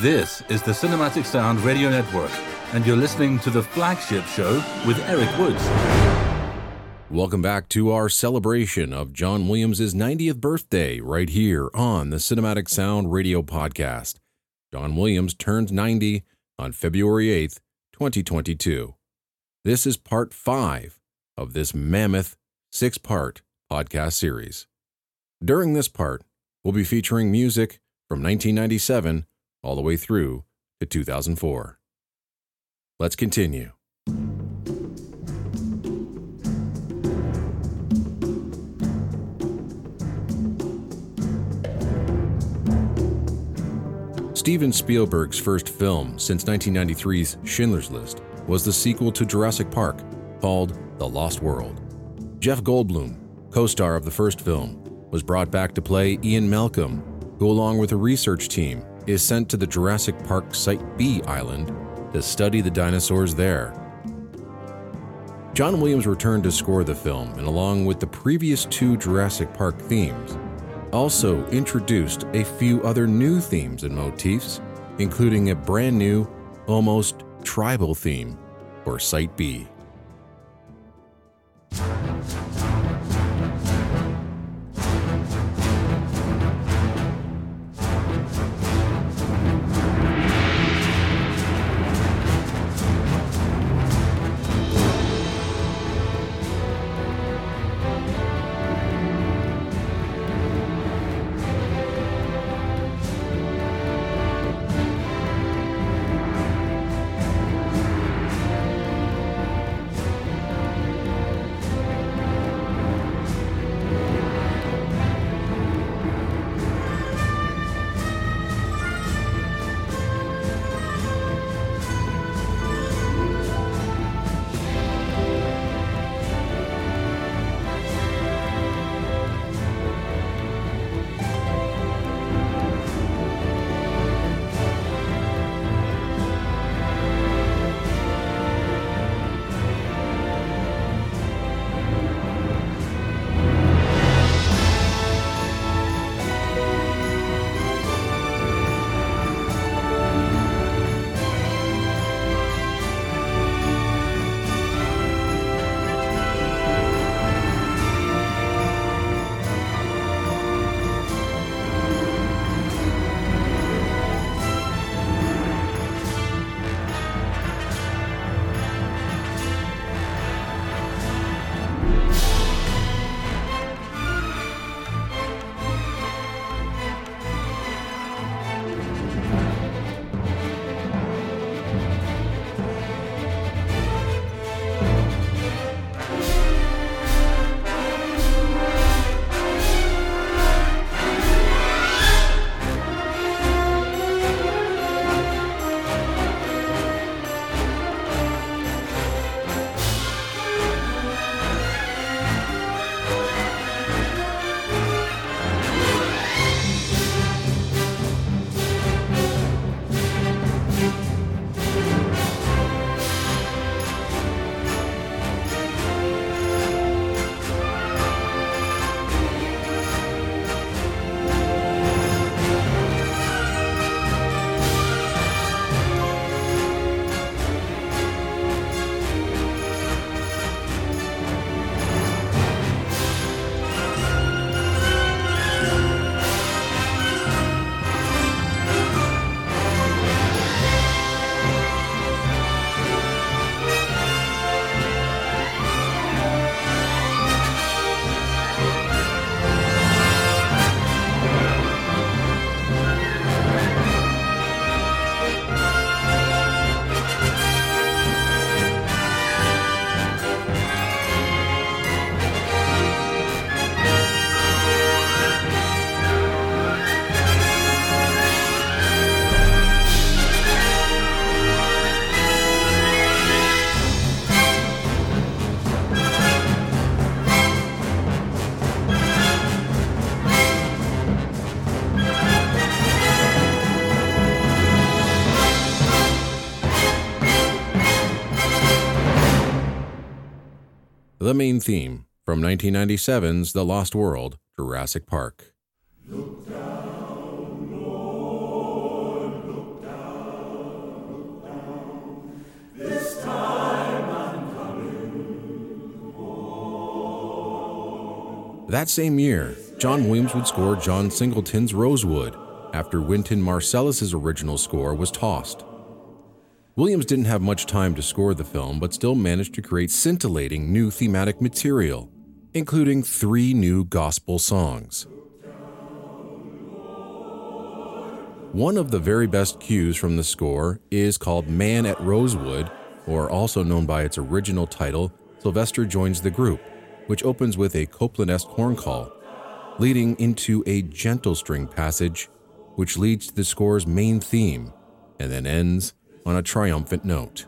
This is the Cinematic Sound Radio Network, and you're listening to the flagship show with Eric Woods. Welcome back to our celebration of John Williams' 90th birthday right here on the Cinematic Sound Radio Podcast. John Williams turned 90 on February 8th, 2022. This is part five of this mammoth six part podcast series. During this part, we'll be featuring music from 1997 all the way through to 2004. Let's continue. Steven Spielberg's first film since 1993's Schindler's List was the sequel to Jurassic Park called The Lost World. Jeff Goldblum, co star of the first film, was brought back to play Ian Malcolm, who, along with a research team, is sent to the Jurassic Park Site B island to study the dinosaurs there. John Williams returned to score the film, and along with the previous two Jurassic Park themes, also introduced a few other new themes and motifs, including a brand new, almost tribal theme for Site B. The main theme from 1997's The Lost World Jurassic Park. That same year, John Williams would score John Singleton's Rosewood after Wynton Marsalis' original score was tossed. Williams didn't have much time to score the film, but still managed to create scintillating new thematic material, including three new gospel songs. One of the very best cues from the score is called Man at Rosewood, or also known by its original title, Sylvester Joins the Group, which opens with a Copland-esque horn call, leading into a gentle string passage, which leads to the score's main theme, and then ends on a triumphant note.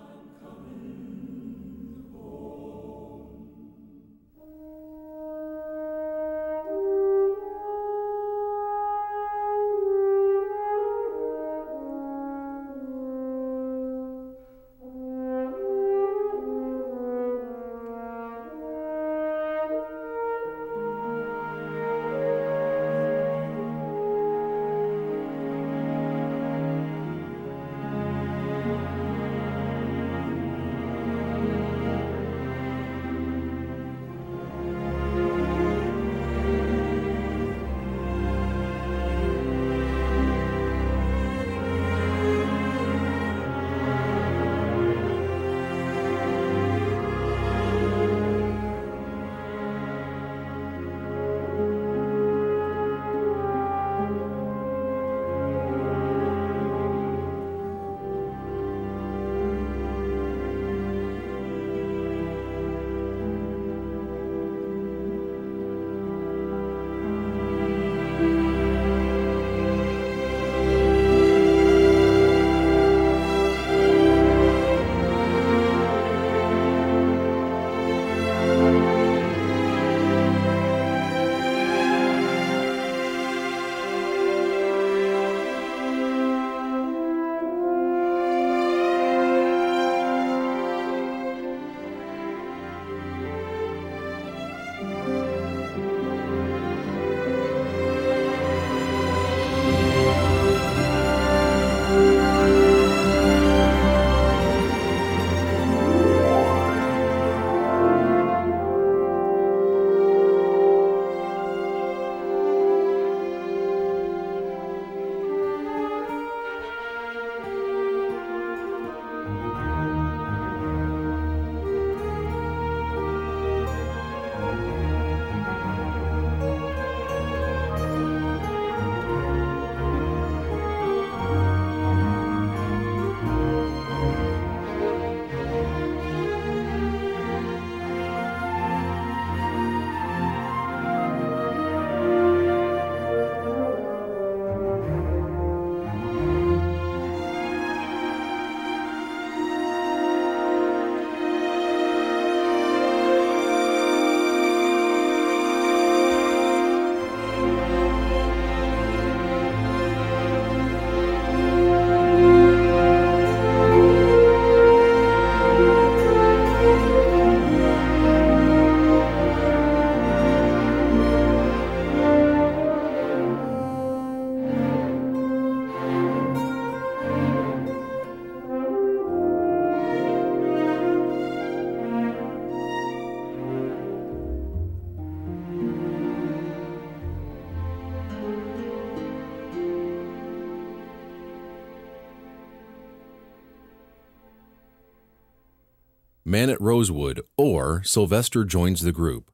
Man at Rosewood or Sylvester Joins the Group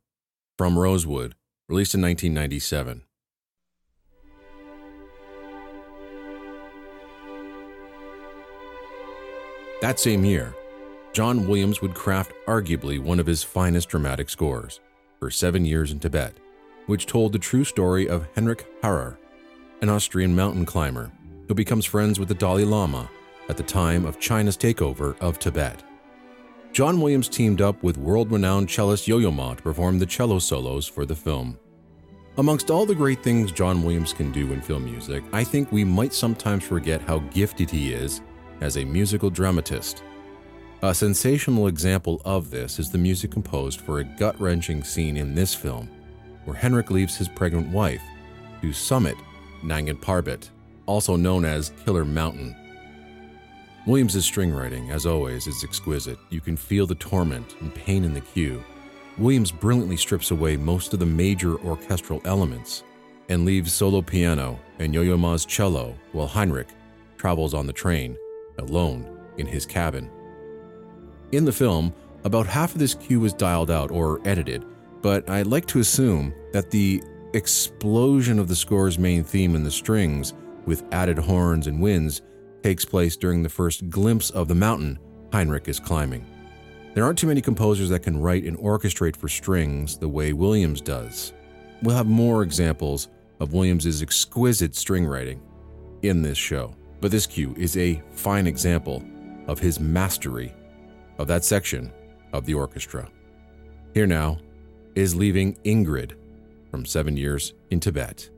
from Rosewood, released in 1997. That same year, John Williams would craft arguably one of his finest dramatic scores for Seven Years in Tibet, which told the true story of Heinrich Harrer, an Austrian mountain climber who becomes friends with the Dalai Lama at the time of China's takeover of Tibet. John Williams teamed up with world renowned cellist Yo Yo Ma to perform the cello solos for the film. Amongst all the great things John Williams can do in film music, I think we might sometimes forget how gifted he is as a musical dramatist. A sensational example of this is the music composed for a gut wrenching scene in this film, where Heinrich leaves his pregnant wife to summit Nanga Parbat, also known as Killer Mountain. Williams's string writing, as always, is exquisite. You can feel the torment and pain in the cue. Williams brilliantly strips away most of the major orchestral elements and leaves solo piano and Yo-Yo Ma's cello while Heinrich travels on the train, alone in his cabin. In the film, about half of this cue was dialed out or edited, but I'd like to assume that the explosion of the score's main theme in the strings, with added horns and winds, takes place during the first glimpse of the mountain Heinrich is climbing. There aren't too many composers that can write and orchestrate for strings the way Williams does. We'll have more examples of Williams's exquisite string writing in this show, but this cue is a fine example of his mastery of that section of the orchestra. Here now is Leaving Ingrid from Seven Years in Tibet.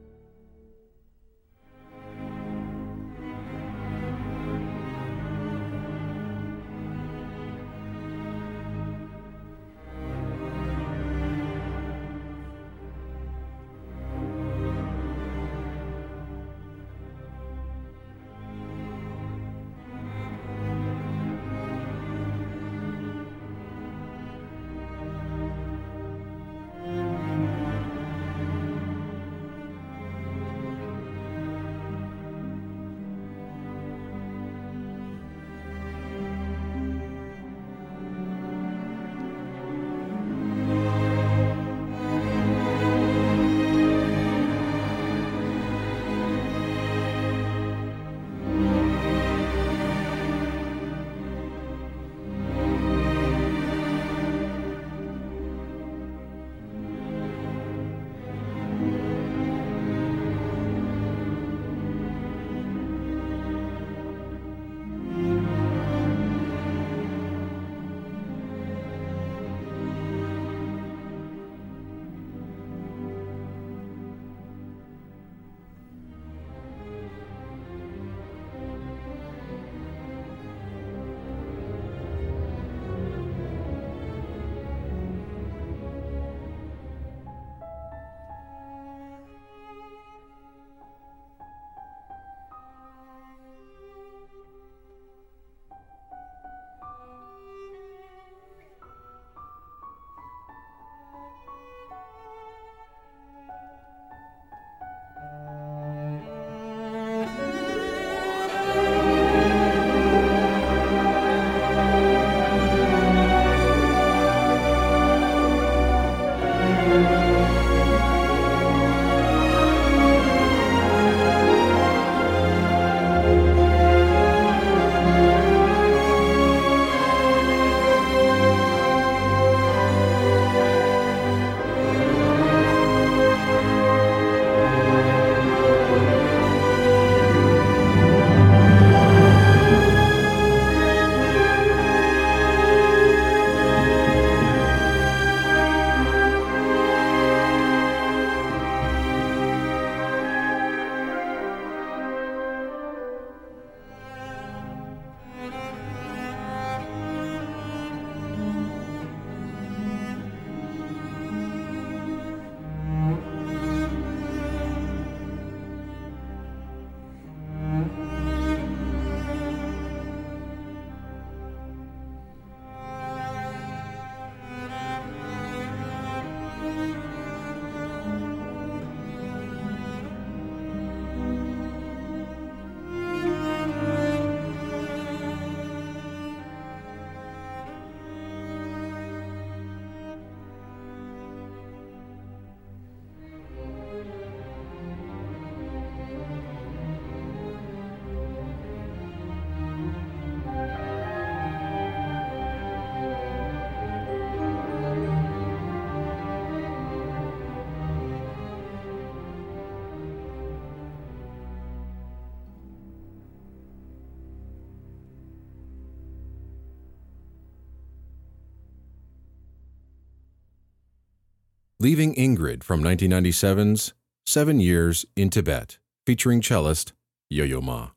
Leaving Ingrid from 1997's Seven Years in Tibet, featuring cellist Yo Yo Ma.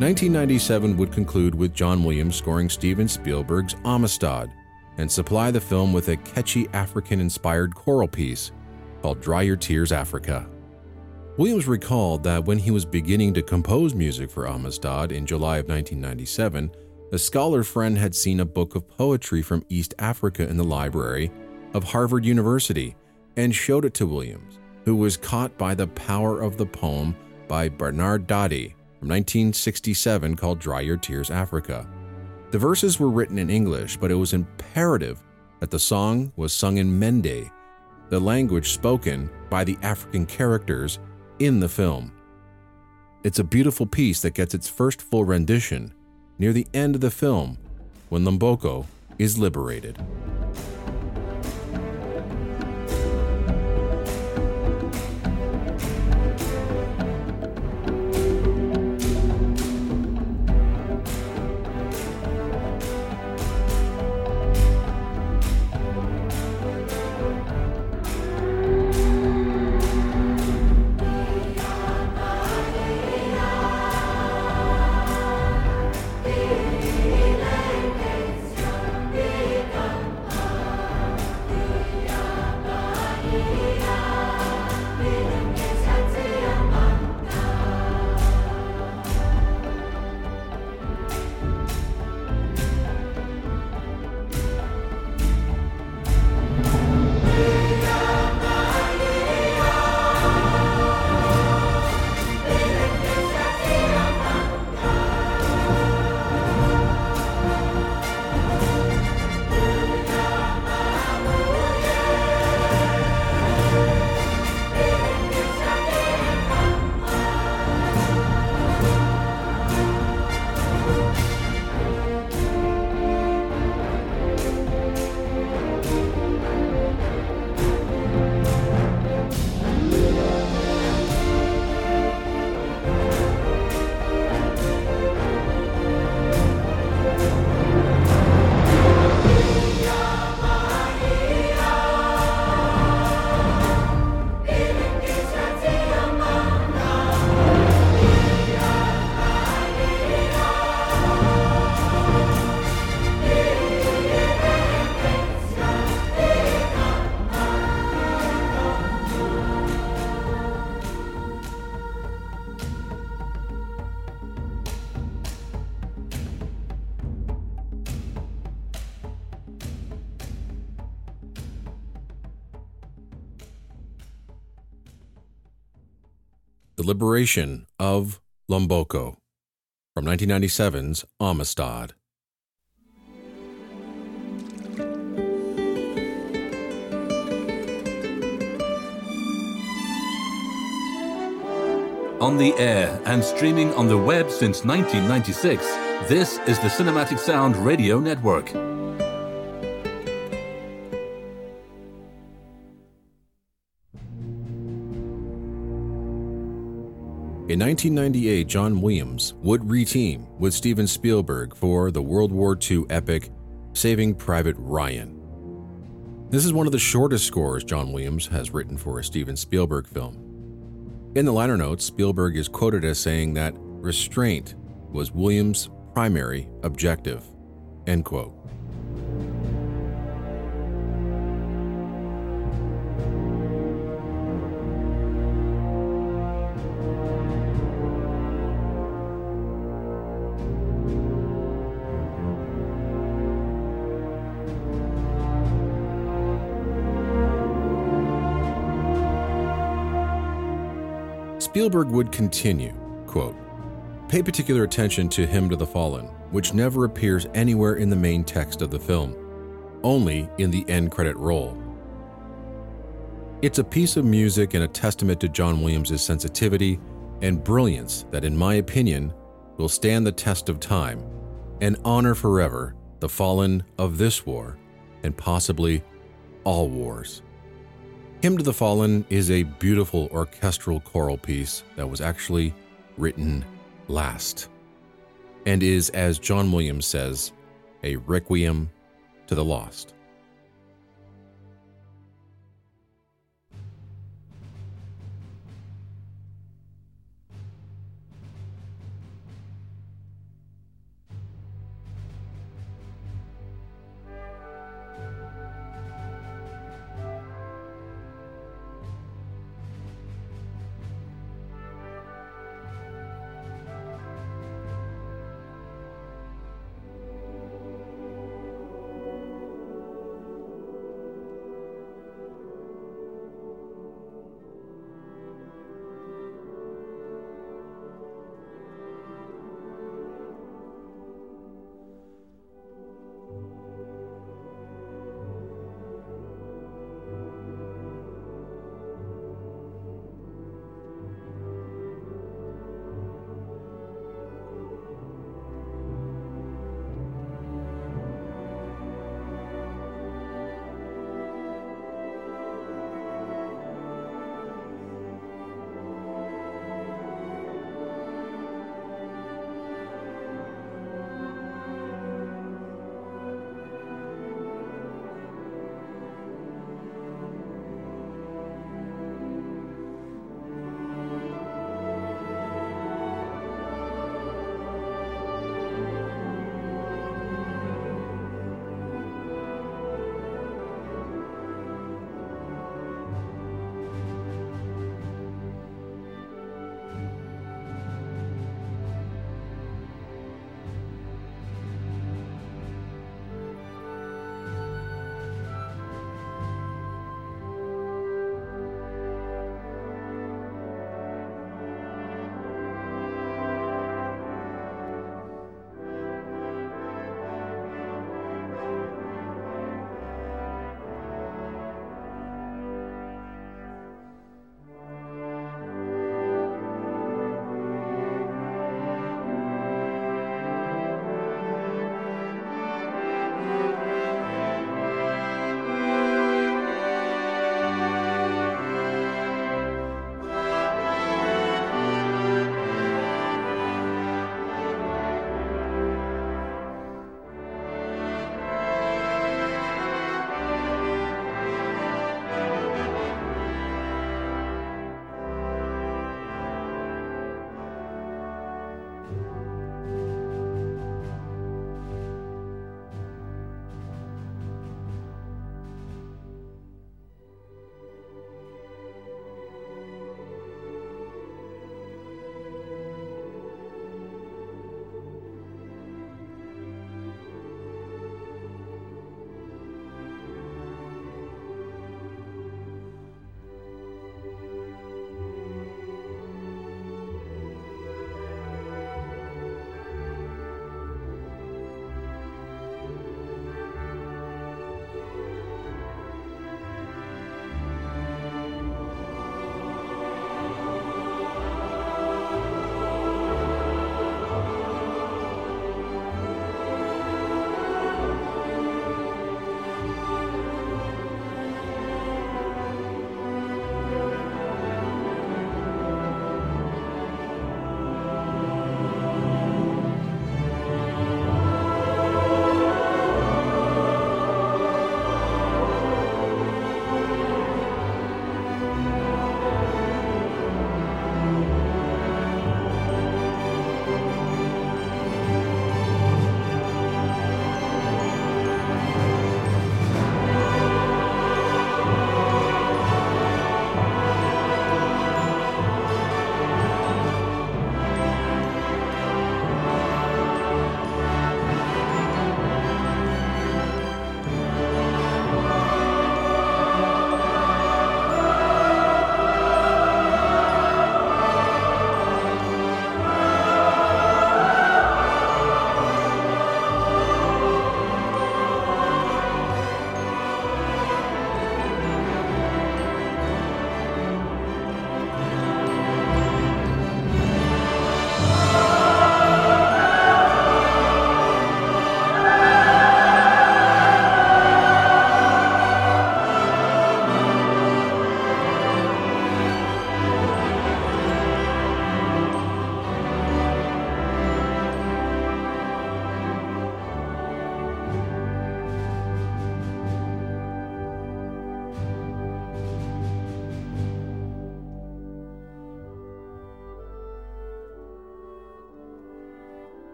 1997 would conclude with John Williams scoring Steven Spielberg's Amistad and supply the film with a catchy African inspired choral piece called Dry Your Tears Africa. Williams recalled that when he was beginning to compose music for Amistad in July of 1997, a scholar friend had seen a book of poetry from East Africa in the library of Harvard University and showed it to Williams, who was caught by the power of the poem by Bernard Dadi from 1967 called Dry Your Tears Africa. The verses were written in English, but it was imperative that the song was sung in Mende, the language spoken by the African characters in the film. It's a beautiful piece that gets its first full rendition near the end of the film when Lomboko is liberated. The Liberation of Lomboko from 1997's Amistad. On the air and streaming on the web since 1996, this is the Cinematic Sound Radio Network. In 1998, John Williams would reteam with Steven Spielberg for the World War II epic Saving Private Ryan. This is one of the shortest scores John Williams has written for a Steven Spielberg film. In the liner notes, Spielberg is quoted as saying that restraint was Williams' primary objective. End quote. Spielberg would continue, quote, Pay particular attention to Hymn to the Fallen, which never appears anywhere in the main text of the film, only in the end credit roll. It's a piece of music and a testament to John Williams' sensitivity and brilliance that, in my opinion, will stand the test of time and honor forever the fallen of this war and possibly all wars. Hymn to the Fallen is a beautiful orchestral choral piece that was actually written last and is, as John Williams says, a requiem to the lost.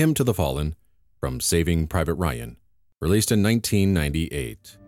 Hymn to the Fallen from Saving Private Ryan, released in 1998.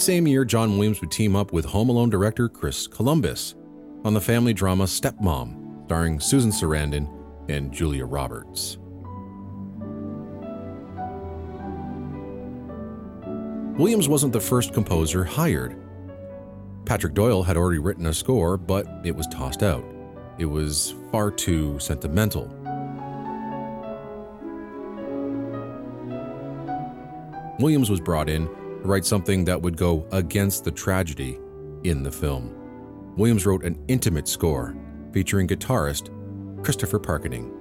That same year, John Williams would team up with Home Alone director Chris Columbus on the family drama Stepmom, starring Susan Sarandon and Julia Roberts. Williams wasn't the first composer hired. Patrick Doyle had already written a score, but it was tossed out. It was far too sentimental. Williams was brought in write something that would go against the tragedy in the film. Williams wrote an intimate score featuring guitarist Christopher Parkening.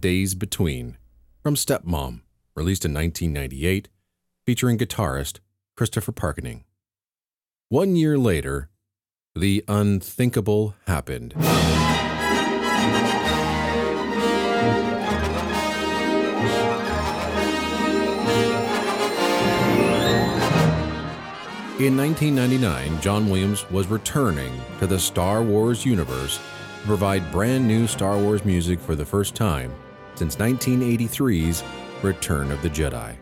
Days Between from Stepmom, released in 1998, featuring guitarist Christopher Parkening. One year later, the unthinkable happened. In 1999, John Williams was returning to the Star Wars universe to provide brand new Star Wars music for the first time since 1983's Return of the Jedi.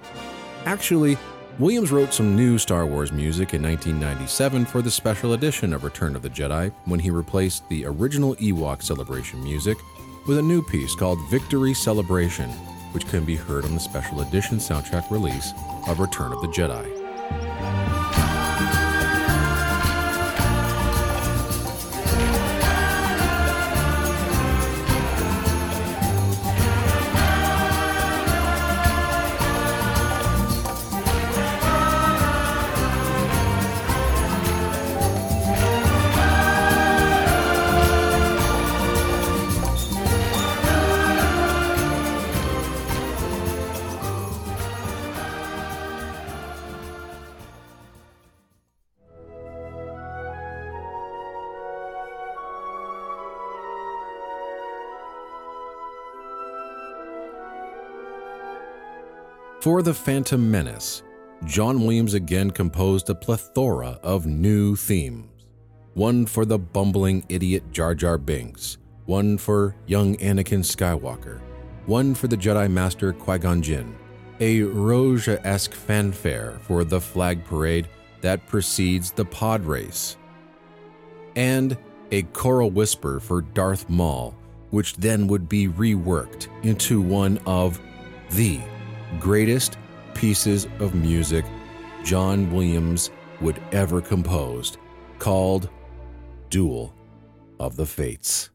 Actually, Williams wrote some new Star Wars music in 1997 for the special edition of Return of the Jedi when he replaced the original Ewok celebration music with a new piece called Victory Celebration, which can be heard on the special edition soundtrack release of Return of the Jedi. For The Phantom Menace, John Williams again composed a plethora of new themes. one for the bumbling idiot Jar Jar Binks, one for young Anakin Skywalker, one for the Jedi Master Qui Gon Jinn, a Rózsa esque fanfare for the flag parade that precedes the pod race, and a choral whisper for Darth Maul, which then would be reworked into one of the greatest pieces of music John Williams would ever compose, called Duel of the Fates.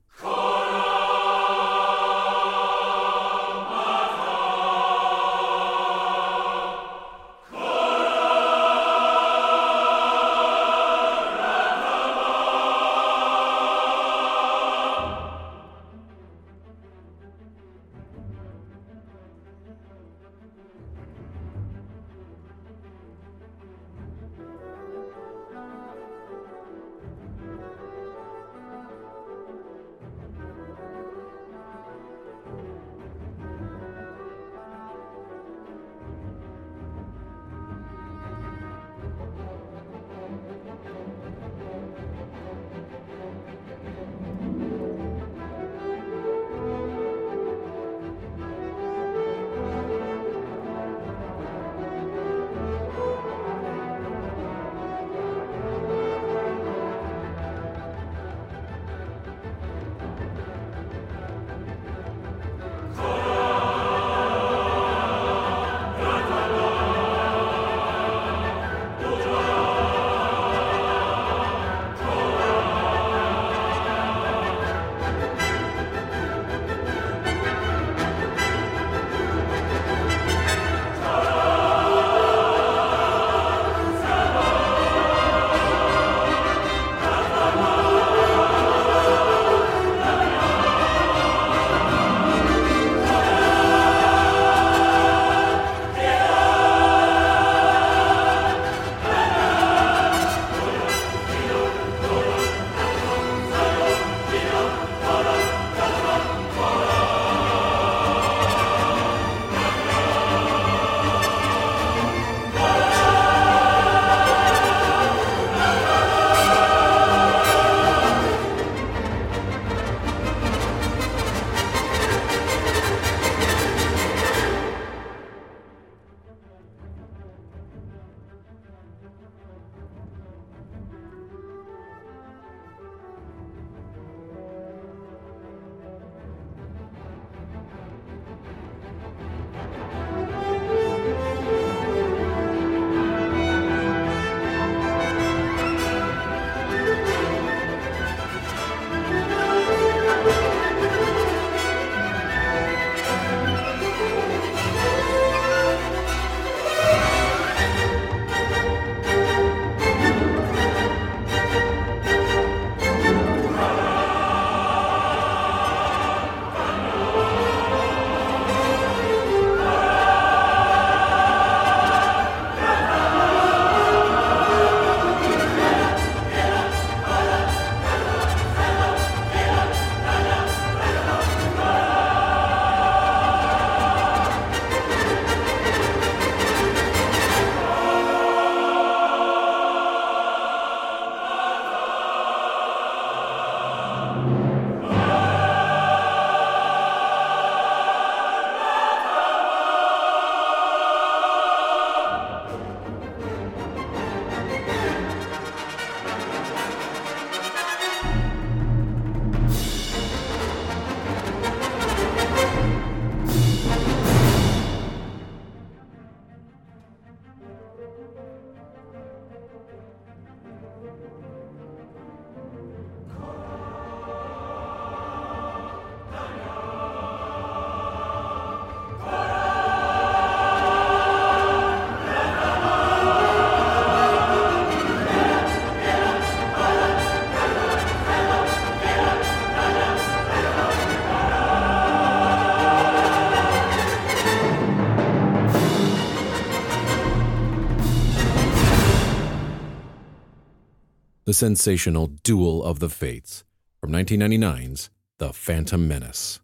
The sensational Duel of the Fates from 1999's The Phantom Menace.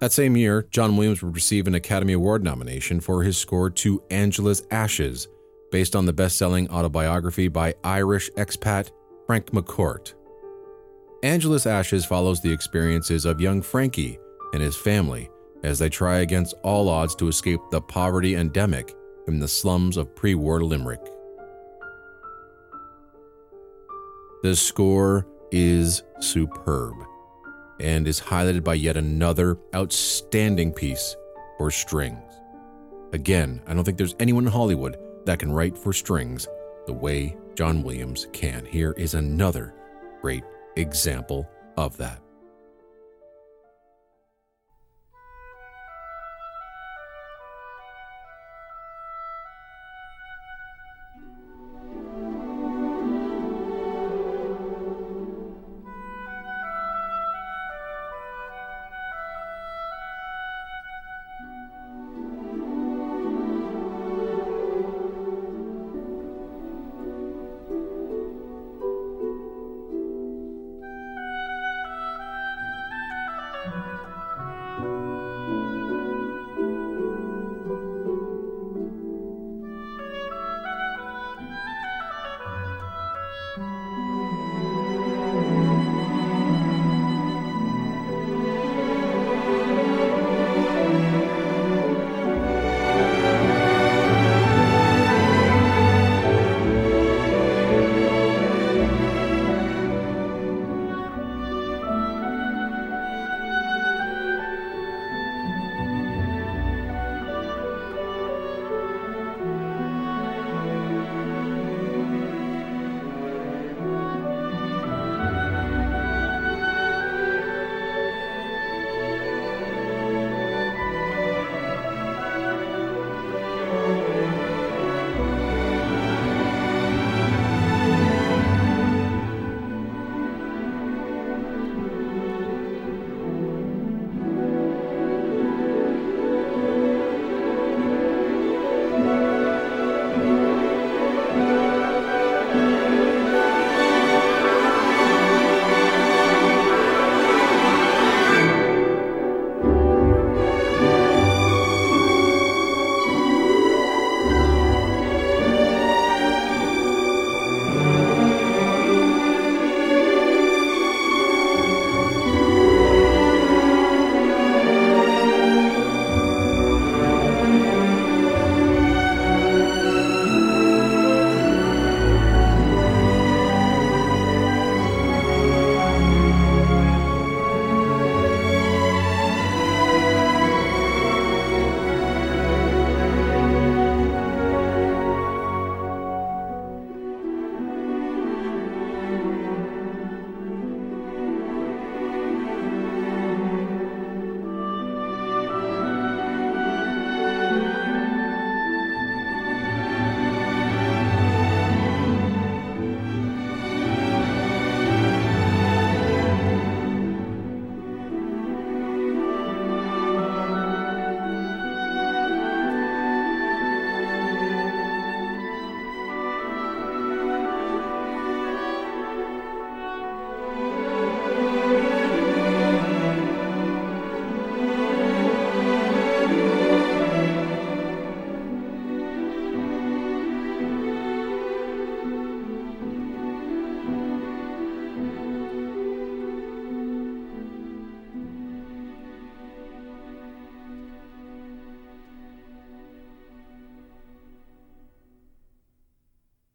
That same year, John Williams would receive an Academy Award nomination for his score to Angela's Ashes, based on the best selling autobiography by Irish expat Frank McCourt. Angela's Ashes follows the experiences of young Frankie and his family as they try against all odds to escape the poverty endemic in the slums of pre war Limerick. The score is superb and is highlighted by yet another outstanding piece for strings. Again, I don't think there's anyone in Hollywood that can write for strings the way John Williams can. Here is another great example of that.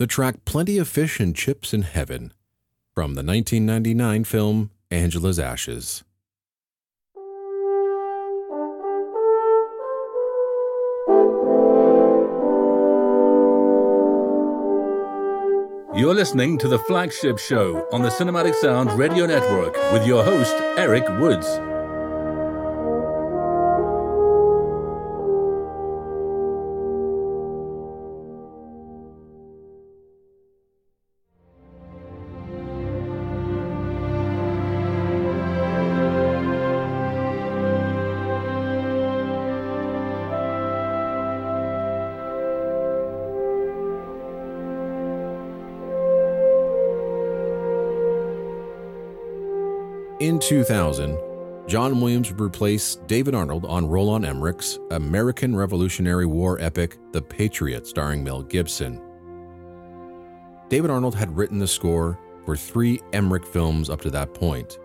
The track Plenty of Fish and Chips in Heaven from the 1999 film Angela's Ashes. You're listening to the flagship show on the Cinematic Sound Radio Network with your host, Eric Woods. In 2000, John Williams replaced David Arnold on Roland Emmerich's American Revolutionary War epic The Patriot, starring Mel Gibson. David Arnold had written the score for three Emmerich films up to that point,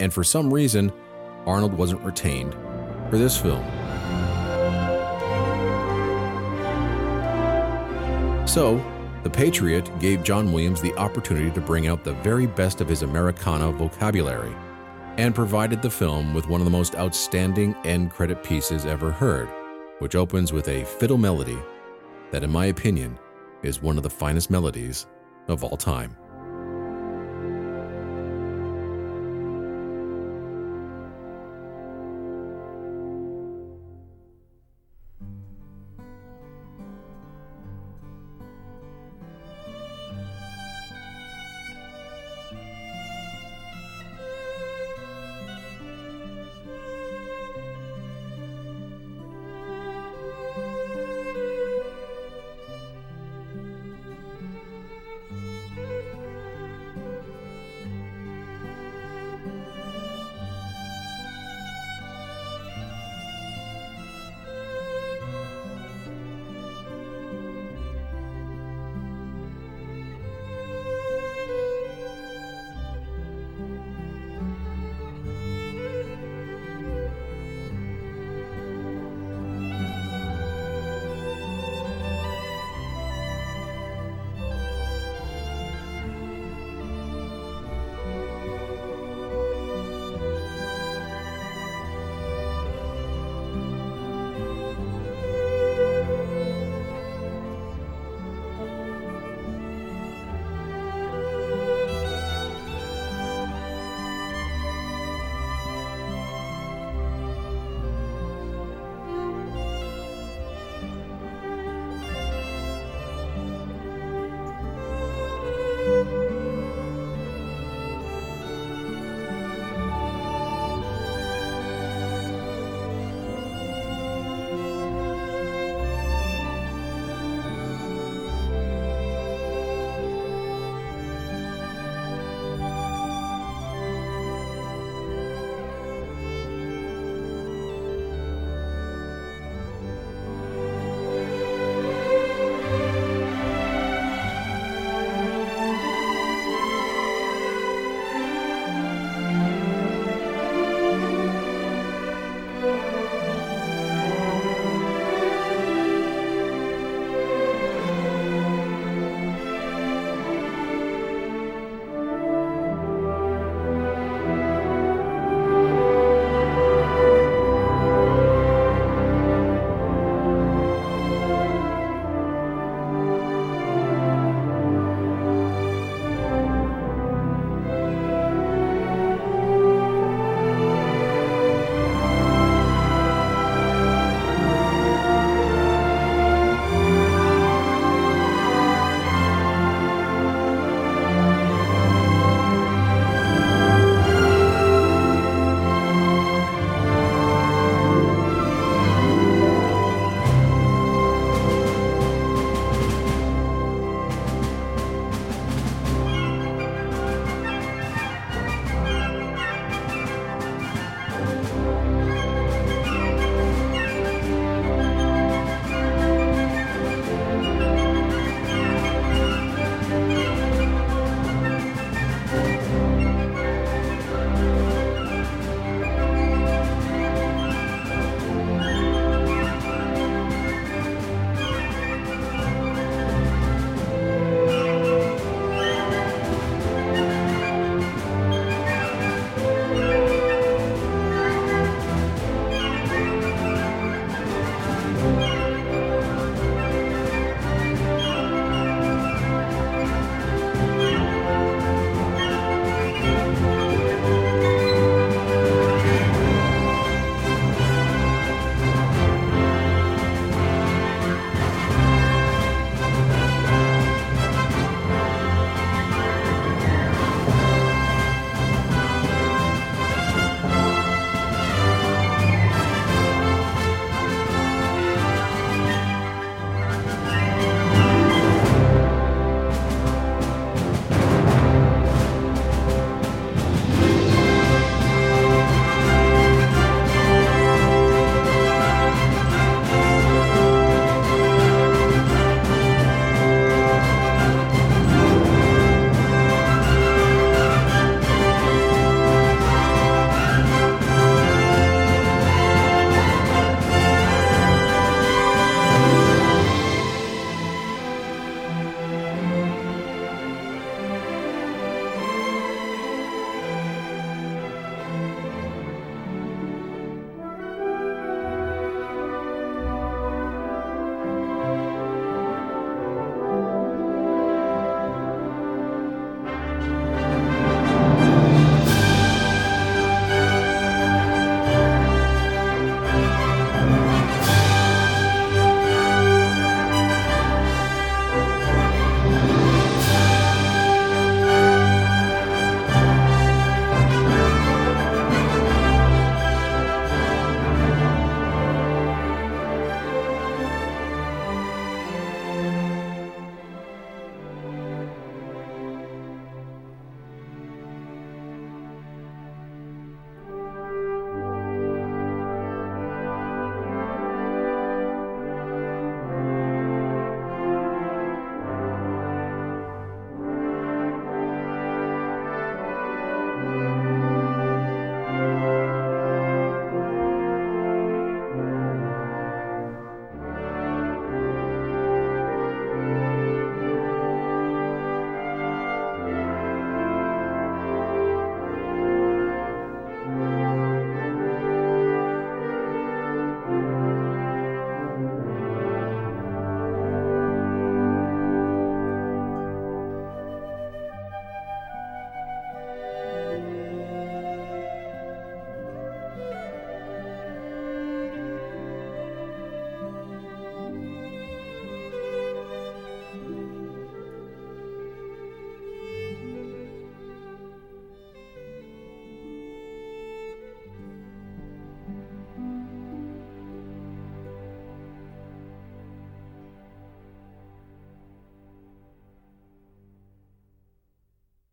and for some reason, Arnold wasn't retained for this film. So, The Patriot gave John Williams the opportunity to bring out the very best of his Americana vocabulary and provided the film with one of the most outstanding end credit pieces ever heard, which opens with a fiddle melody that, in my opinion, is one of the finest melodies of all time.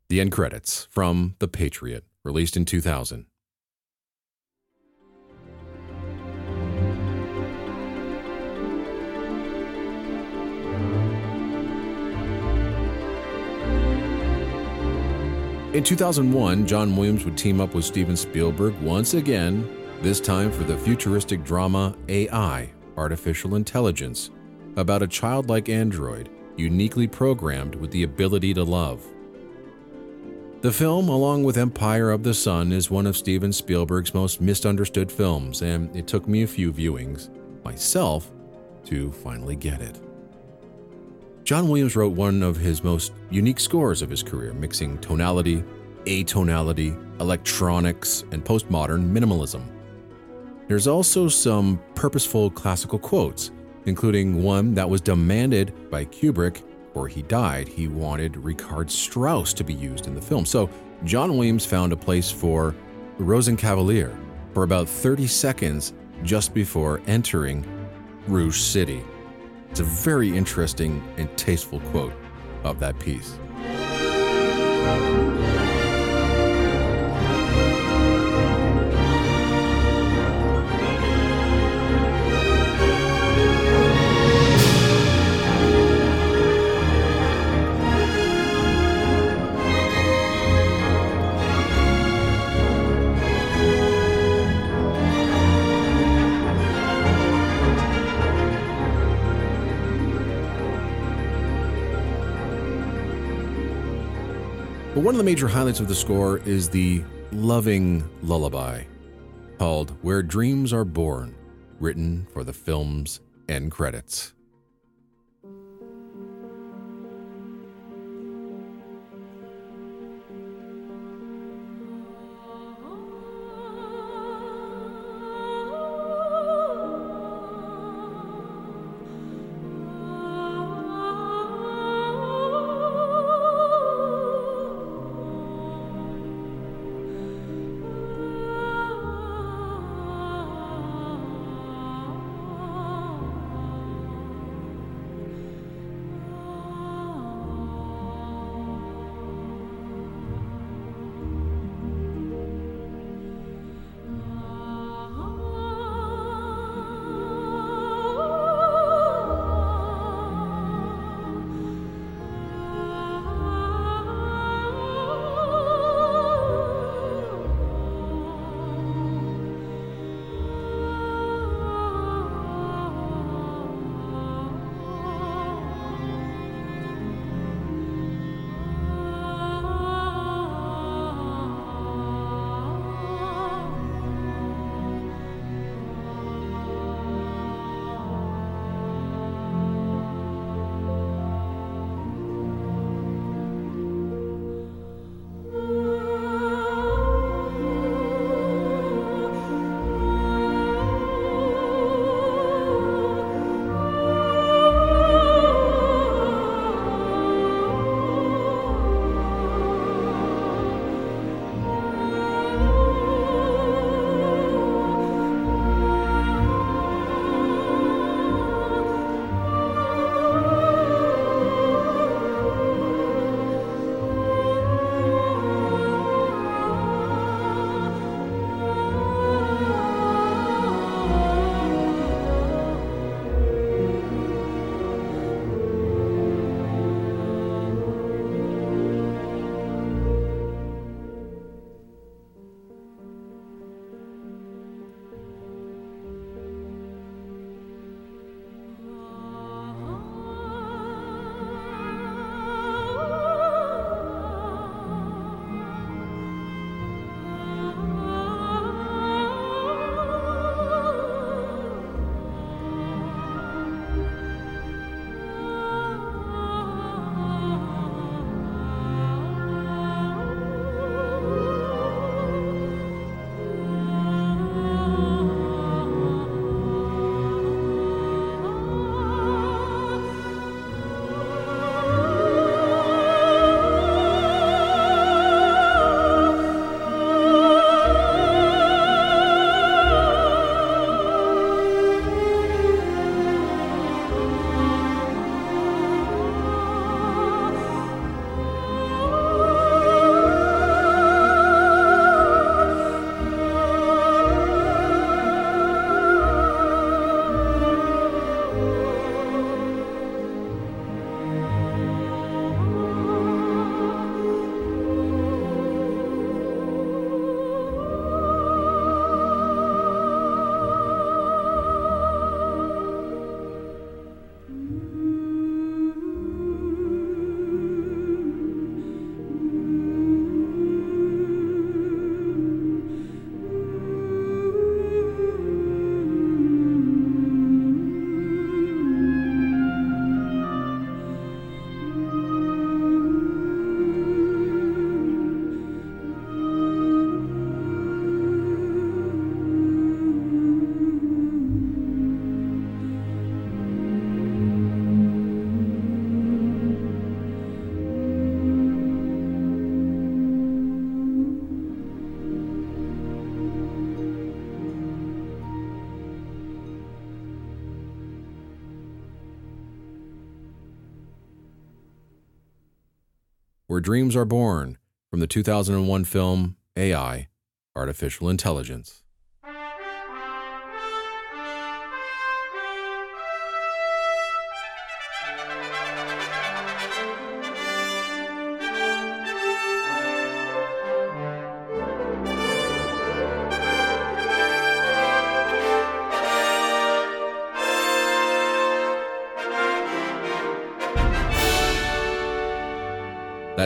The end credits from The Patriot, released in 2000. In 2001, John Williams would team up with Steven Spielberg once again, this time for the futuristic drama AI, Artificial Intelligence, about a childlike android uniquely programmed with the ability to love. The film, along with Empire of the Sun, is one of Steven Spielberg's most misunderstood films, and it took me a few viewings, myself, to finally get it. John Williams wrote one of his most unique scores of his career, mixing tonality, atonality, electronics, and postmodern minimalism. There's also some purposeful classical quotes, including one that was demanded by Kubrick before he died. He wanted Richard Strauss to be used in the film. So John Williams found a place for Rosenkavalier for about 30 seconds just before entering Rouge City. It's a very interesting and tasteful quote of that piece. One of the major highlights of the score is the loving lullaby called Where Dreams Are Born, written for the film's end credits. Where Dreams Are Born from the 2001 film AI Artificial Intelligence.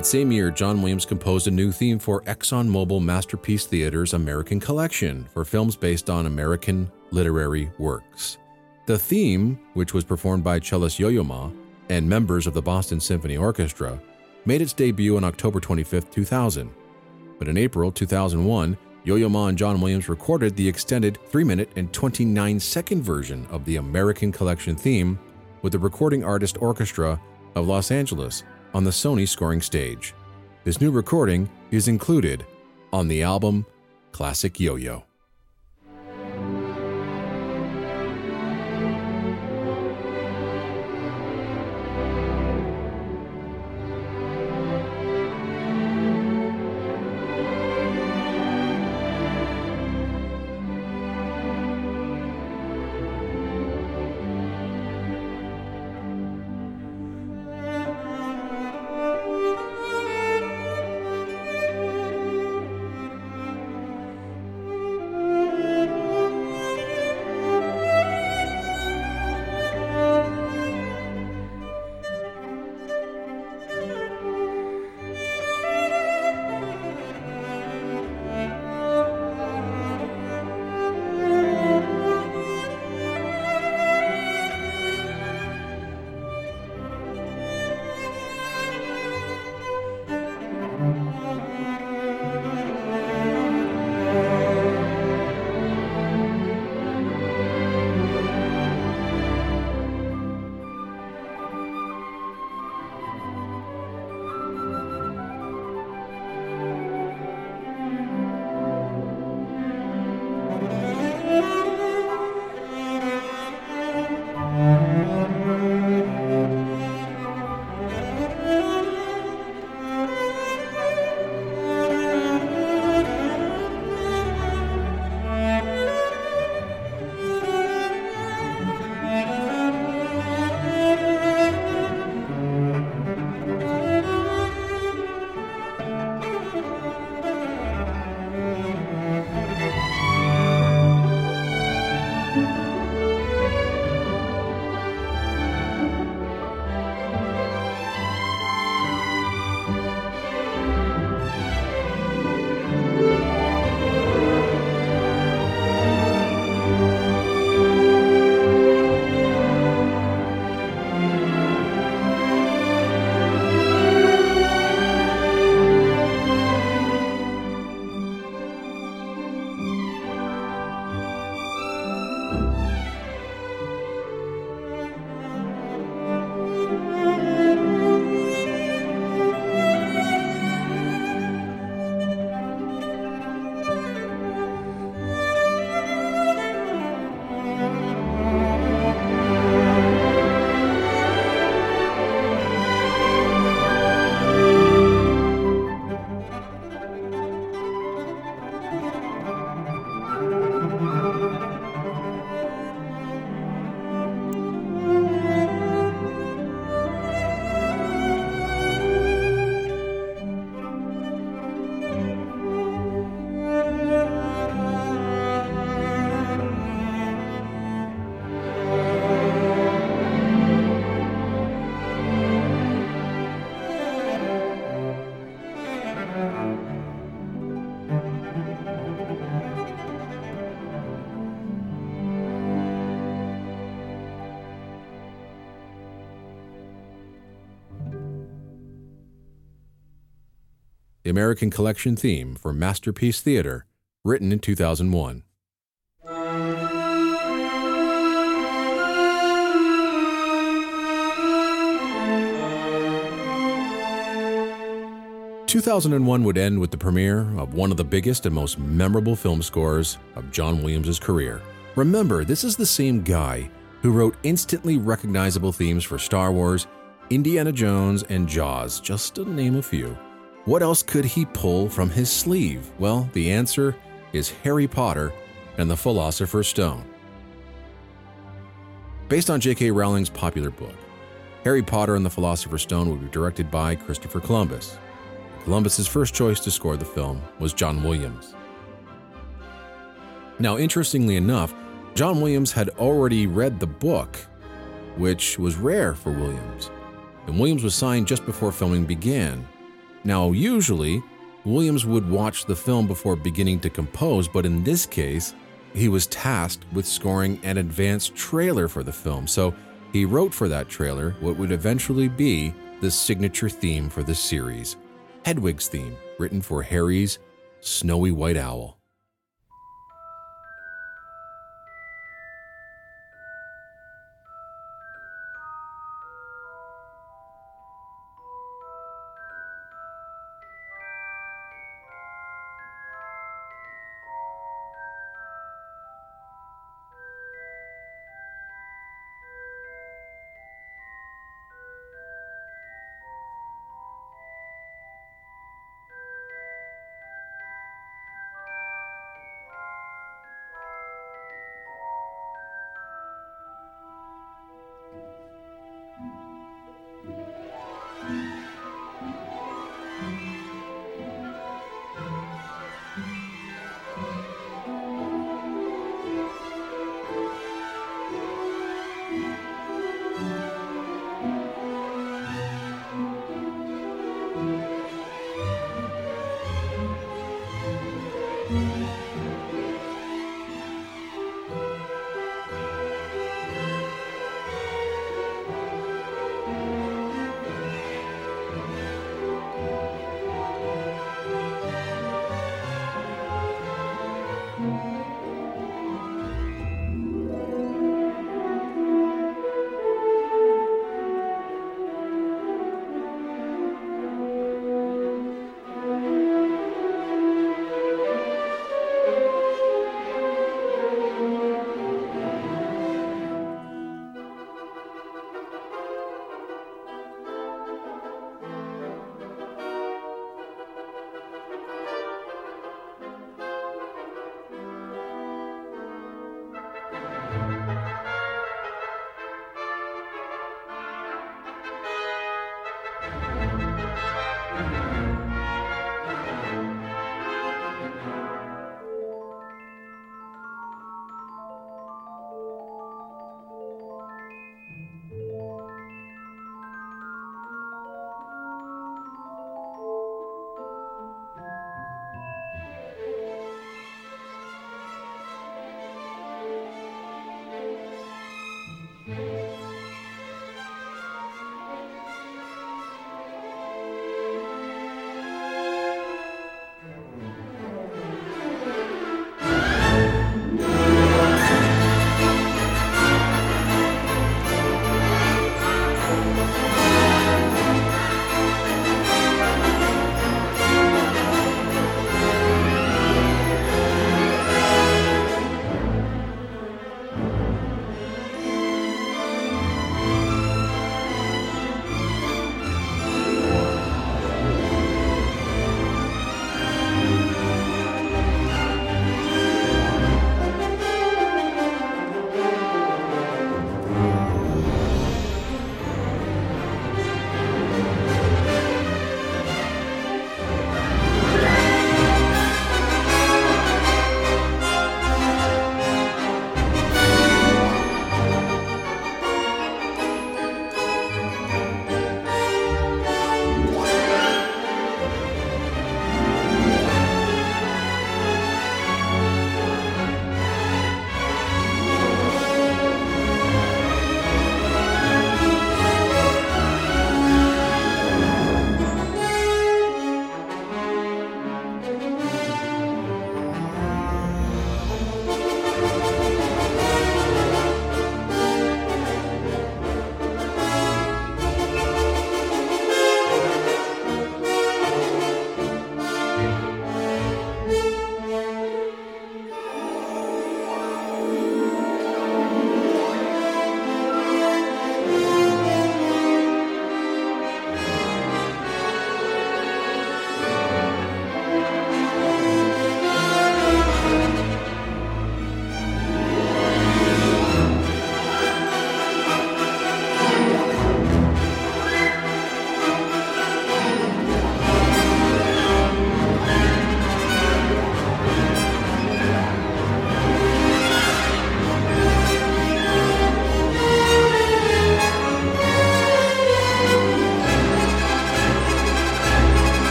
That same year, John Williams composed a new theme for ExxonMobil Masterpiece Theater's American Collection for films based on American literary works. The theme, which was performed by cellist Yo-Yo Ma and members of the Boston Symphony Orchestra, made its debut on October 25, 2000. But in April 2001, Yo-Yo Ma and John Williams recorded the extended 3-minute and 29-second version of the American Collection theme with the Recording Artist Orchestra of Los Angeles on the Sony scoring stage. This new recording is included on the album Classic Yo Yo. The American Collection theme for Masterpiece Theater, written in 2001. Two thousand and one would end with the premiere of one of the biggest and most memorable film scores of John Williams' career. Remember, this is the same guy who wrote instantly recognizable themes for Star Wars, Indiana Jones, and Jaws, just to name a few. What else could he pull from his sleeve? Well, the answer is Harry Potter and the Philosopher's Stone. Based on J.K. Rowling's popular book, Harry Potter and the Philosopher's Stone would be directed by Christopher Columbus. Columbus's first choice to score the film was John Williams. Now, interestingly enough, John Williams had already read the book, which was rare for Williams, and Williams was signed just before filming began. Now, usually, Williams would watch the film before beginning to compose, but in this case, he was tasked with scoring an advanced trailer for the film, so he wrote for that trailer what would eventually be the signature theme for the series Hedwig's theme, written for Harry's Snowy White Owl.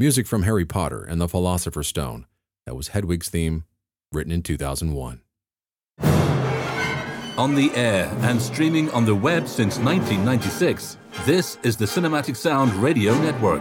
Music from Harry Potter and the Philosopher's Stone. That was Hedwig's theme, written in 2001. On the air and streaming on the web since 1996, this is the Cinematic Sound Radio Network.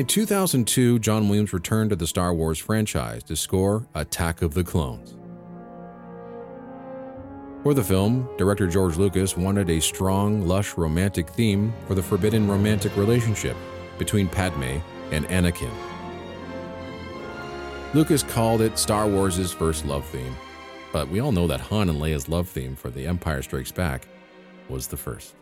In 2002, John Williams returned to the Star Wars franchise to score Attack of the Clones. For the film, director George Lucas wanted a strong, lush romantic theme for the forbidden romantic relationship between Padme and Anakin. Lucas called it Star Wars' first love theme, but we all know that Han and Leia's love theme for The Empire Strikes Back was the first.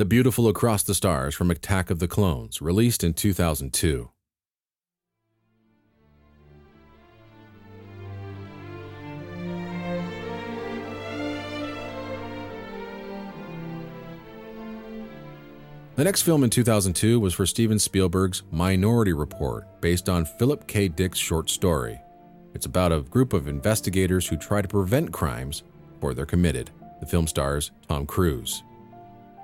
The Beautiful Across the Stars from Attack of the Clones, released in 2002. The next film in 2002 was for Steven Spielberg's Minority Report, based on Philip K. Dick's short story. It's about a group of investigators who try to prevent crimes before they're committed. The film stars Tom Cruise.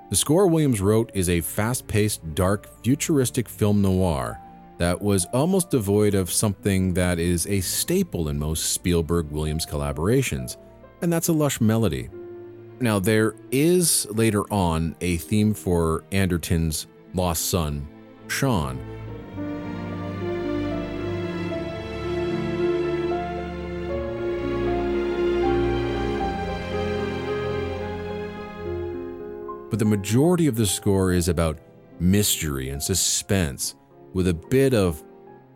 The score Williams wrote is a fast paced, dark, futuristic film noir that was almost devoid of something that is a staple in most Spielberg Williams collaborations, and that's a lush melody. Now, there is later on a theme for Anderton's lost son, Sean. But the majority of the score is about mystery and suspense with a bit of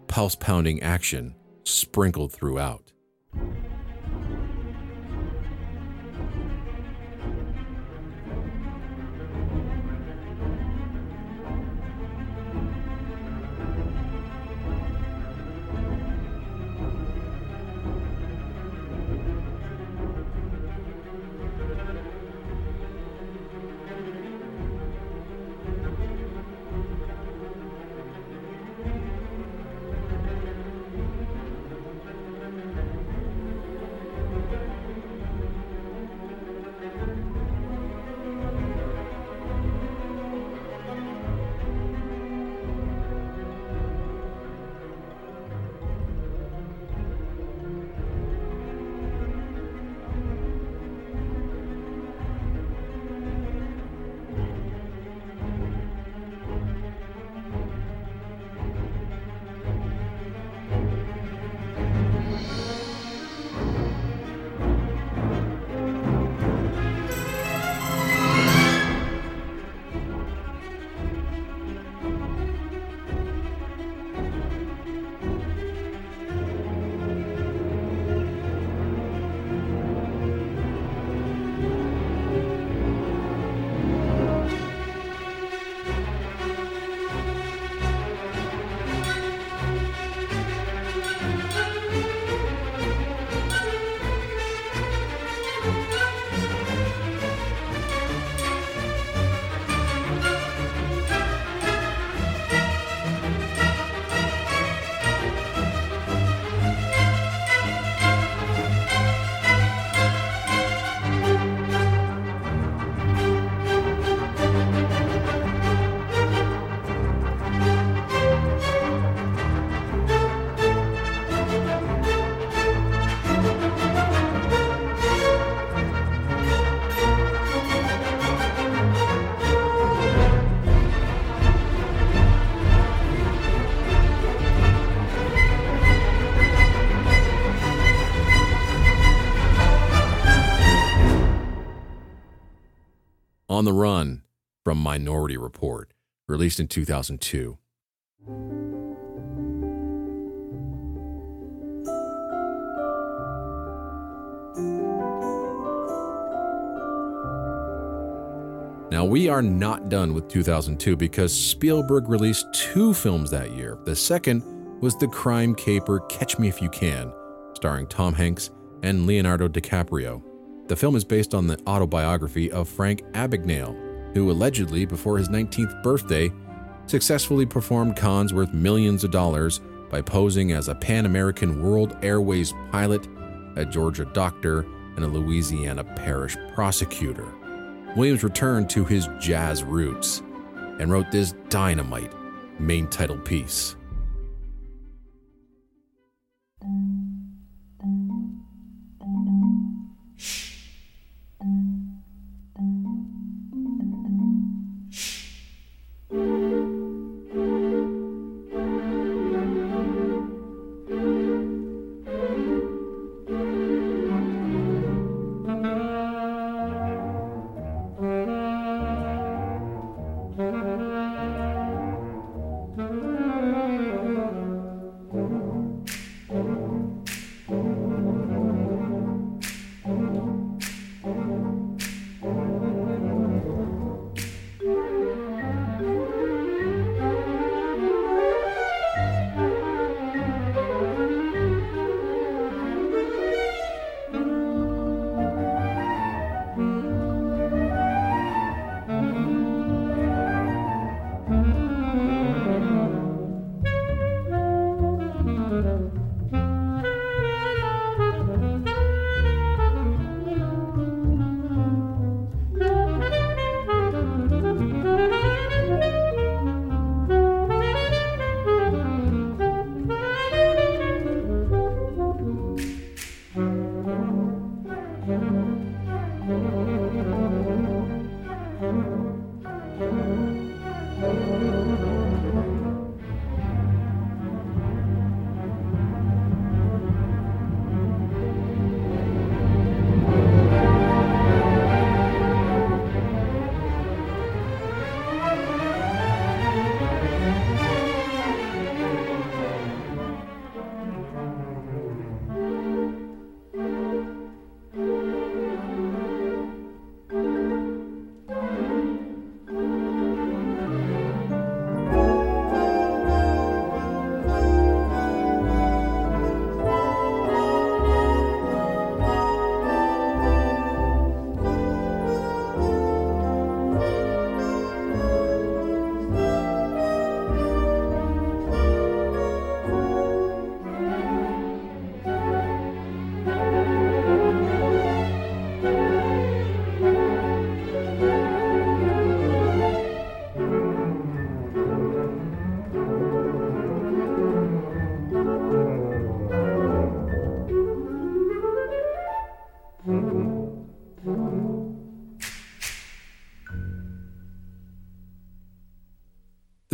pulse pounding action sprinkled throughout. On the Run from Minority Report, released in 2002. Now, we are not done with 2002 because Spielberg released two films that year. The second was the crime caper Catch Me If You Can, starring Tom Hanks and Leonardo DiCaprio. The film is based on the autobiography of Frank Abagnale, who allegedly, before his 19th birthday, successfully performed cons worth millions of dollars by posing as a Pan American World Airways pilot, a Georgia doctor, and a Louisiana parish prosecutor. Williams returned to his jazz roots and wrote this dynamite main title piece.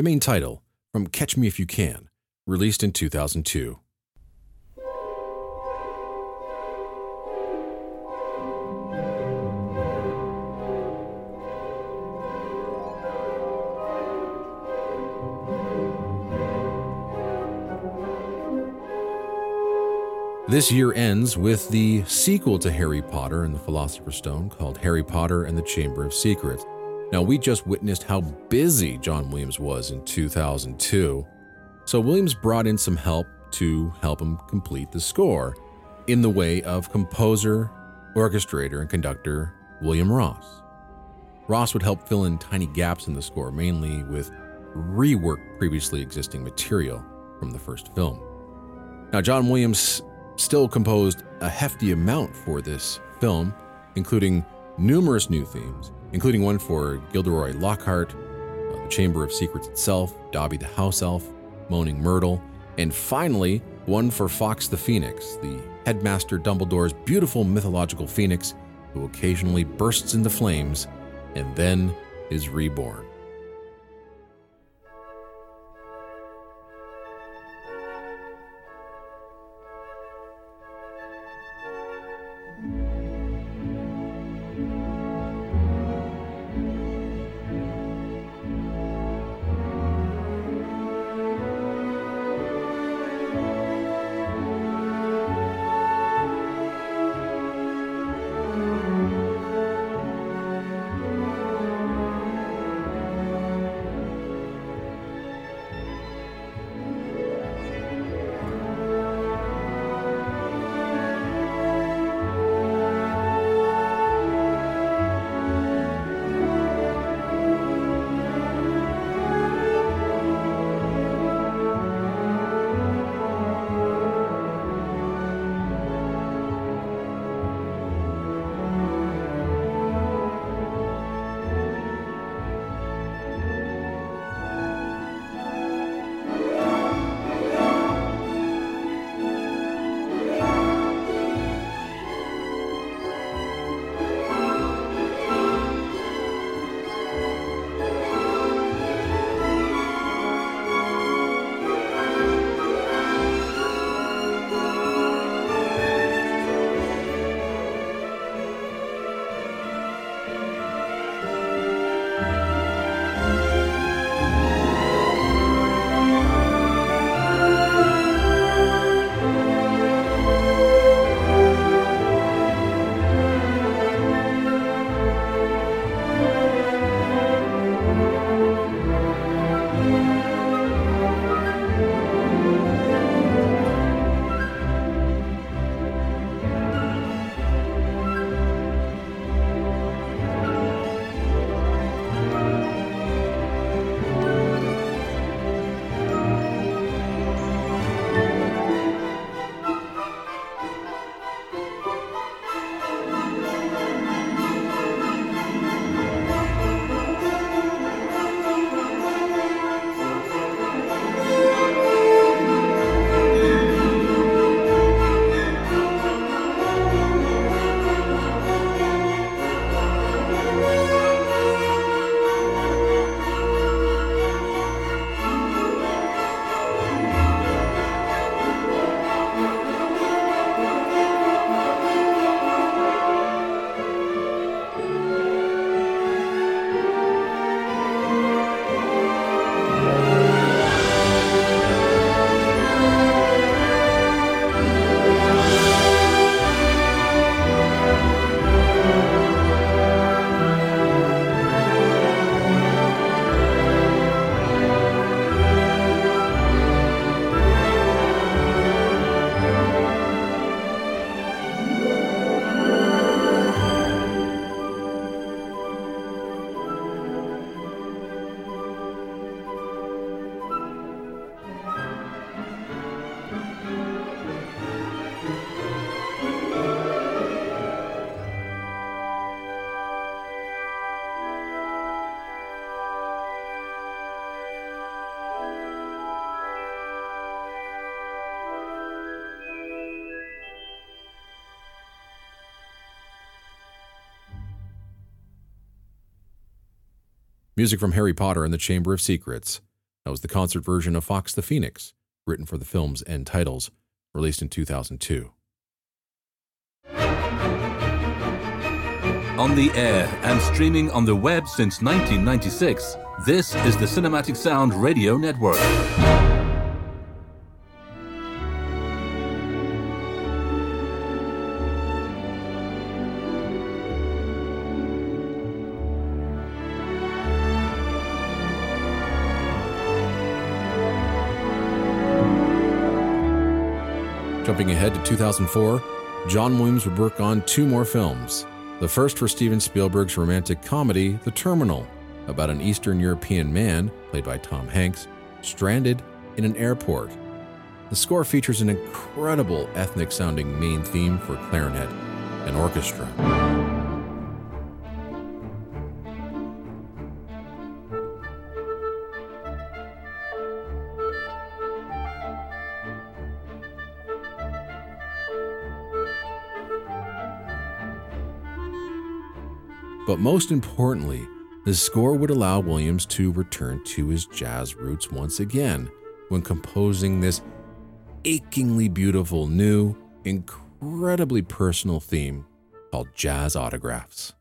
Main title from Catch Me If You Can, released in 2002. This year ends with the sequel to Harry Potter and the Philosopher's Stone called Harry Potter and the Chamber of Secrets. Now, we just witnessed how busy John Williams was in 2002, so Williams brought in some help to help him complete the score in the way of composer, orchestrator, and conductor William Ross. Ross would help fill in tiny gaps in the score, mainly with rework previously existing material from the first film. Now, John Williams still composed a hefty amount for this film, including numerous new themes, including one for Gilderoy Lockhart, uh, the Chamber of Secrets itself, Dobby the House Elf, Moaning Myrtle, and finally, one for Fawkes the Phoenix, the headmaster Dumbledore's beautiful mythological phoenix who occasionally bursts into flames and then is reborn. Music from Harry Potter and the Chamber of Secrets That was the concert version of Fawkes the Phoenix, written for the film's end titles, released in 2002. On the air and streaming on the web since 1996, this is the Cinematic Sound Radio Network. Jumping ahead to 2004, John Williams would work on two more films. The first for Steven Spielberg's romantic comedy, The Terminal, about an Eastern European man, played by Tom Hanks, stranded in an airport. The score features an incredible ethnic sounding main theme for clarinet and orchestra. But most importantly, the score would allow Williams to return to his jazz roots once again when composing this achingly beautiful, new, incredibly personal theme called Jazz Autographs.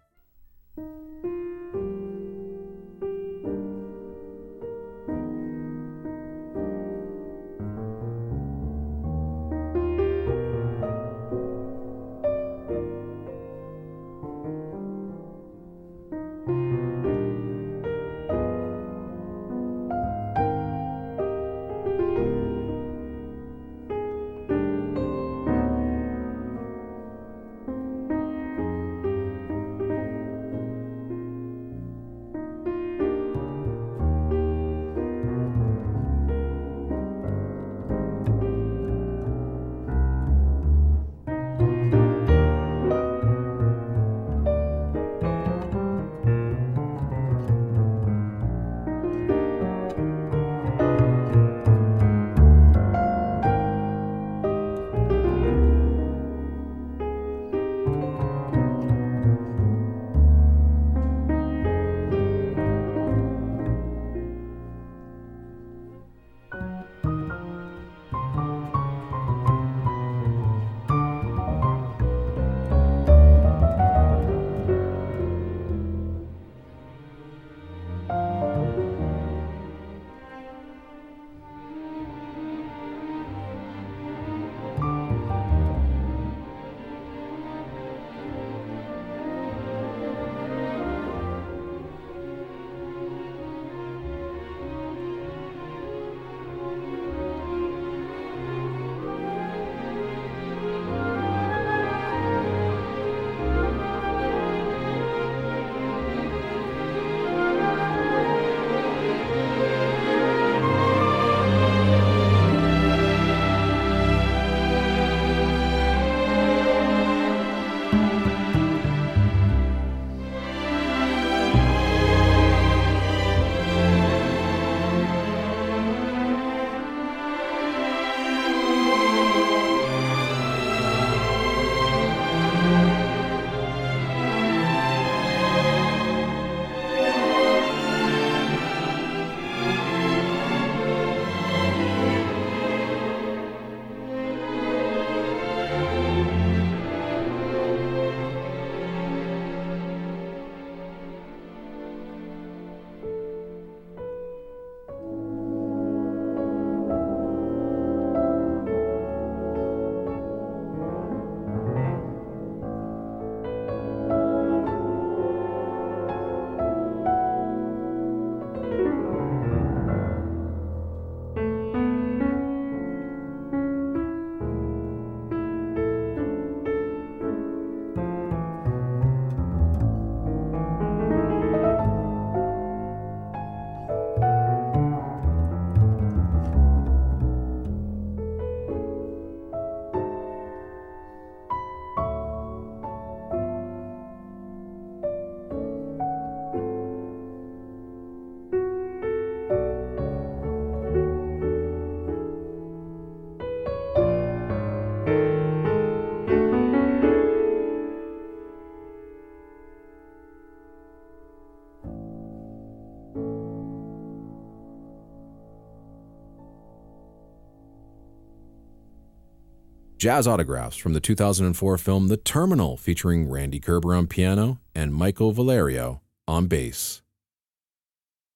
Jazz autographs from the 2004 film The Terminal, featuring Randy Kerber on piano and Michael Valerio on bass.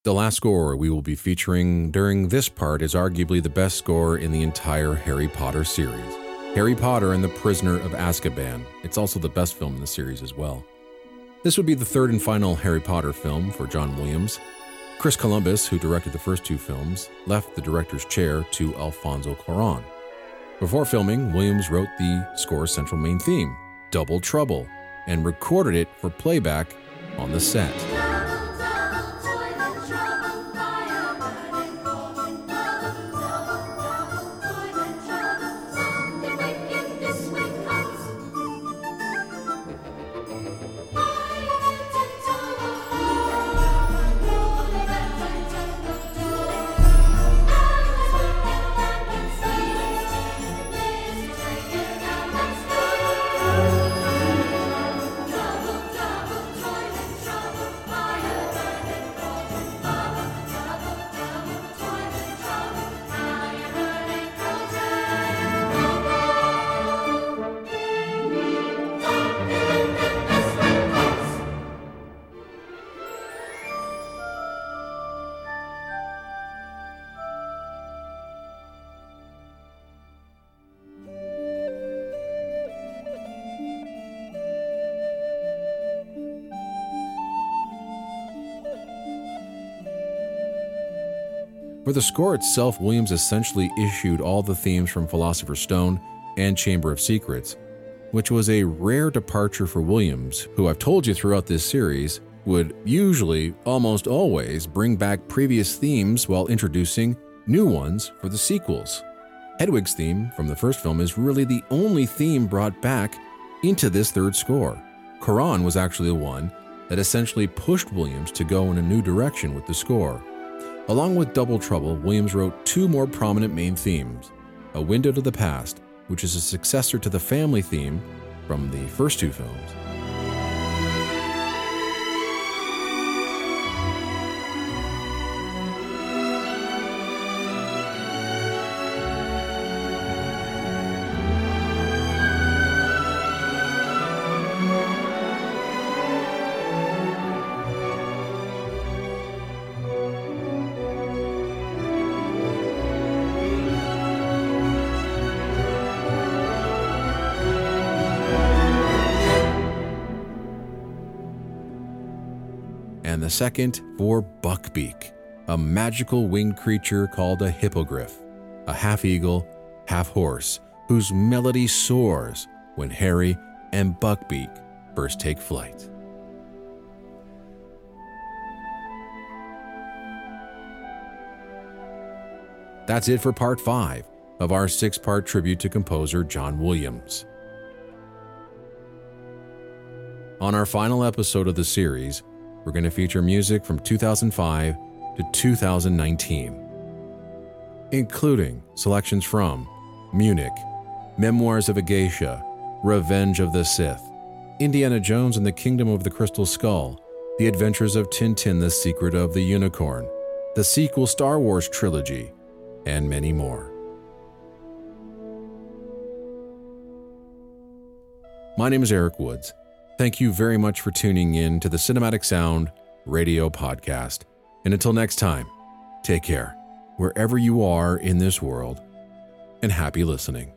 The last score we will be featuring during this part is arguably the best score in the entire Harry Potter series Harry Potter and the Prisoner of Azkaban. It's also the best film in the series as well. This would be the third and final Harry Potter film for John Williams. Chris Columbus, who directed the first two films, left the director's chair to Alfonso Cuaron. Before filming, Williams wrote the score's central main theme, Double Trouble, and recorded it for playback on the set. For the score itself, Williams essentially issued all the themes from Philosopher's Stone and Chamber of Secrets, which was a rare departure for Williams, who I've told you throughout this series would usually, almost always, bring back previous themes while introducing new ones for the sequels. Hedwig's theme from the first film is really the only theme brought back into this third score. Cuaron was actually the one that essentially pushed Williams to go in a new direction with the score. Along with Double Trouble, Williams wrote two more prominent main themes. A Window to the Past, which is a successor to the family theme from the first two films, second for Buckbeak, a magical winged creature called a hippogriff, a half eagle, half horse, whose melody soars when Harry and Buckbeak first take flight. That's it for part five of our six part tribute to composer John Williams. On our final episode of the series, we're going to feature music from 2005 to 2019, including selections from Munich, Memoirs of a Geisha, Revenge of the Sith, Indiana Jones and the Kingdom of the Crystal Skull, The Adventures of Tintin The Secret of the Unicorn, the sequel Star Wars trilogy, and many more. My name is Eric Woods. Thank you very much for tuning in to the Cinematic Sound Radio Podcast. And until next time, take care, wherever you are in this world, and happy listening.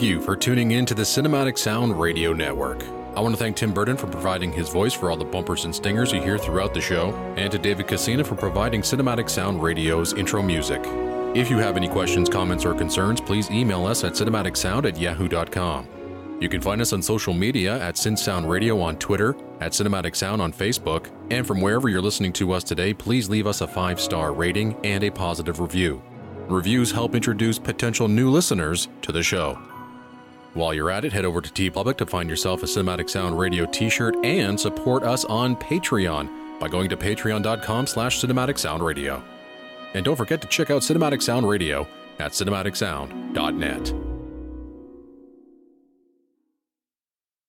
Thank you for tuning in to the Cinematic Sound Radio Network. I want to thank Tim Burton for providing his voice for all the bumpers and stingers you hear throughout the show, and to David Casina for providing Cinematic Sound Radio's intro music. If you have any questions, comments, or concerns, please email us at cinematicsound at yahoo.com. You can find us on social media at SynSound Radio on Twitter, at Cinematic Sound on Facebook, and from wherever you're listening to us today, please leave us a five star rating and a positive review. Reviews help introduce potential new listeners to the show. While you're at it, head over to TeePublic to find yourself a Cinematic Sound Radio t-shirt and support us on Patreon by going to patreon.com slash cinematic sound radio. And don't forget to check out Cinematic Sound Radio at cinematicsound.net.